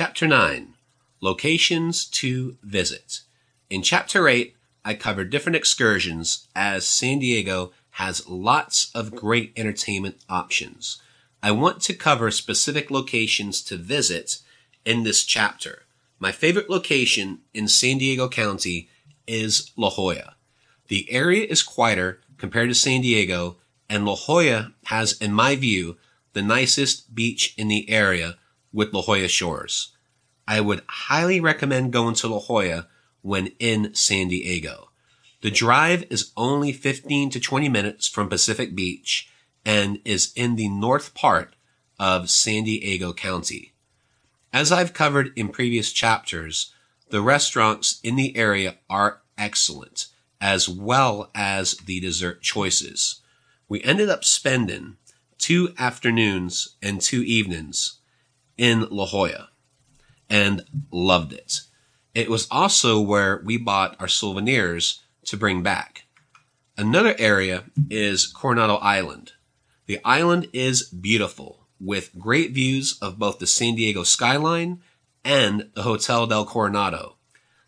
Chapter 9 Locations to Visit. In Chapter 8, I covered different excursions as San Diego has lots of great entertainment options. I want to cover specific locations to visit in this chapter. My favorite location in San Diego County is La Jolla. The area is quieter compared to San Diego, and La Jolla has, in my view, the nicest beach in the area with La Jolla Shores. I would highly recommend going to La Jolla when in San Diego. The drive is only 15 to 20 minutes from Pacific Beach and is in the north part of San Diego County. As I've covered in previous chapters, the restaurants in the area are excellent, as well as the dessert choices. We ended up spending two afternoons and two evenings in La Jolla and loved it. It was also where we bought our souvenirs to bring back. Another area is Coronado Island. The island is beautiful with great views of both the San Diego skyline and the Hotel del Coronado.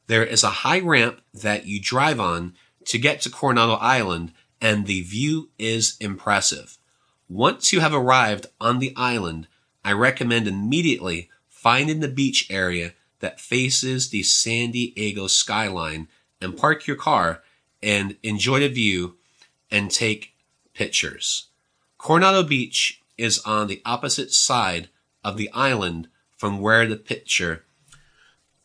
There is a high ramp that you drive on to get to Coronado Island and the view is impressive. Once you have arrived on the island, I recommend immediately finding the beach area that faces the San Diego skyline and park your car and enjoy the view and take pictures. Coronado Beach is on the opposite side of the island from where the picture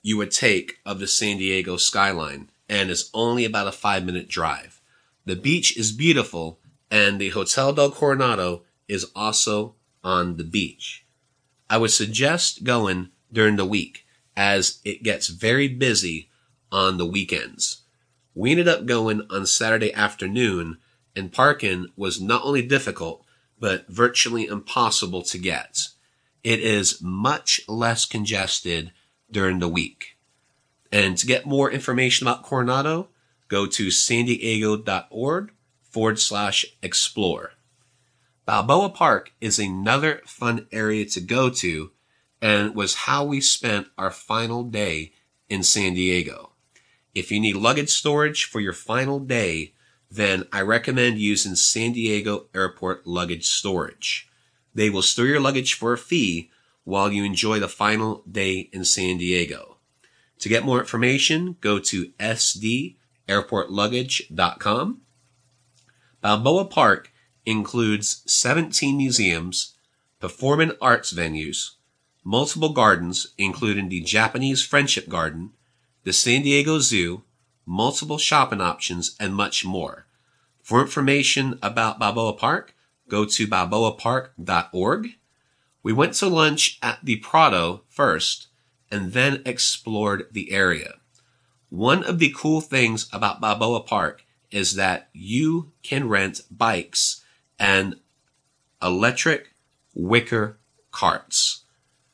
you would take of the San Diego skyline and is only about a five minute drive. The beach is beautiful and the Hotel del Coronado is also on the beach. I would suggest going during the week as it gets very busy on the weekends. We ended up going on Saturday afternoon and parking was not only difficult, but virtually impossible to get. It is much less congested during the week. And to get more information about Coronado, go to san diego.org forward slash explore. Balboa Park is another fun area to go to and was how we spent our final day in San Diego. If you need luggage storage for your final day, then I recommend using San Diego Airport Luggage Storage. They will store your luggage for a fee while you enjoy the final day in San Diego. To get more information, go to sdairportluggage.com. Balboa Park includes 17 museums, performing arts venues, multiple gardens, including the Japanese Friendship Garden, the San Diego Zoo, multiple shopping options, and much more. For information about Balboa Park, go to balboapark.org. We went to lunch at the Prado first and then explored the area. One of the cool things about Balboa Park is that you can rent bikes and electric wicker carts.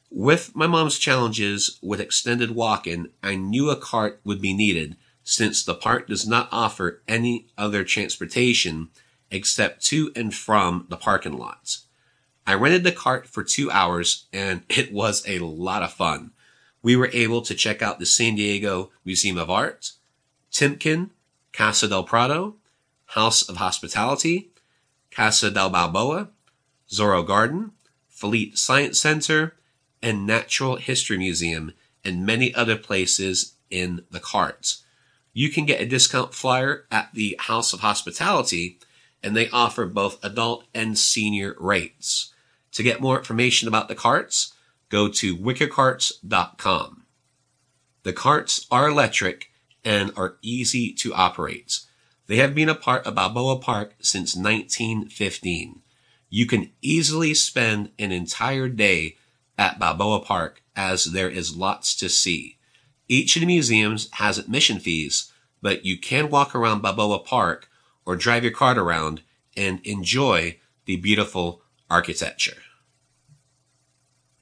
With my mom's challenges with extended walking, I knew a cart would be needed since the park does not offer any other transportation except to and from the parking lots. I rented the cart for two hours and it was a lot of fun. We were able to check out the San Diego Museum of Art, Timken, Casa del Prado, House of Hospitality, Casa del Balboa, Zoro Garden, Fleet Science Center, and Natural History Museum, and many other places in the carts. You can get a discount flyer at the House of Hospitality, and they offer both adult and senior rates. To get more information about the carts, go to wickercarts.com. The carts are electric and are easy to operate. They have been a part of Balboa Park since 1915. You can easily spend an entire day at Balboa Park as there is lots to see. Each of the museums has admission fees, but you can walk around Balboa Park or drive your cart around and enjoy the beautiful architecture.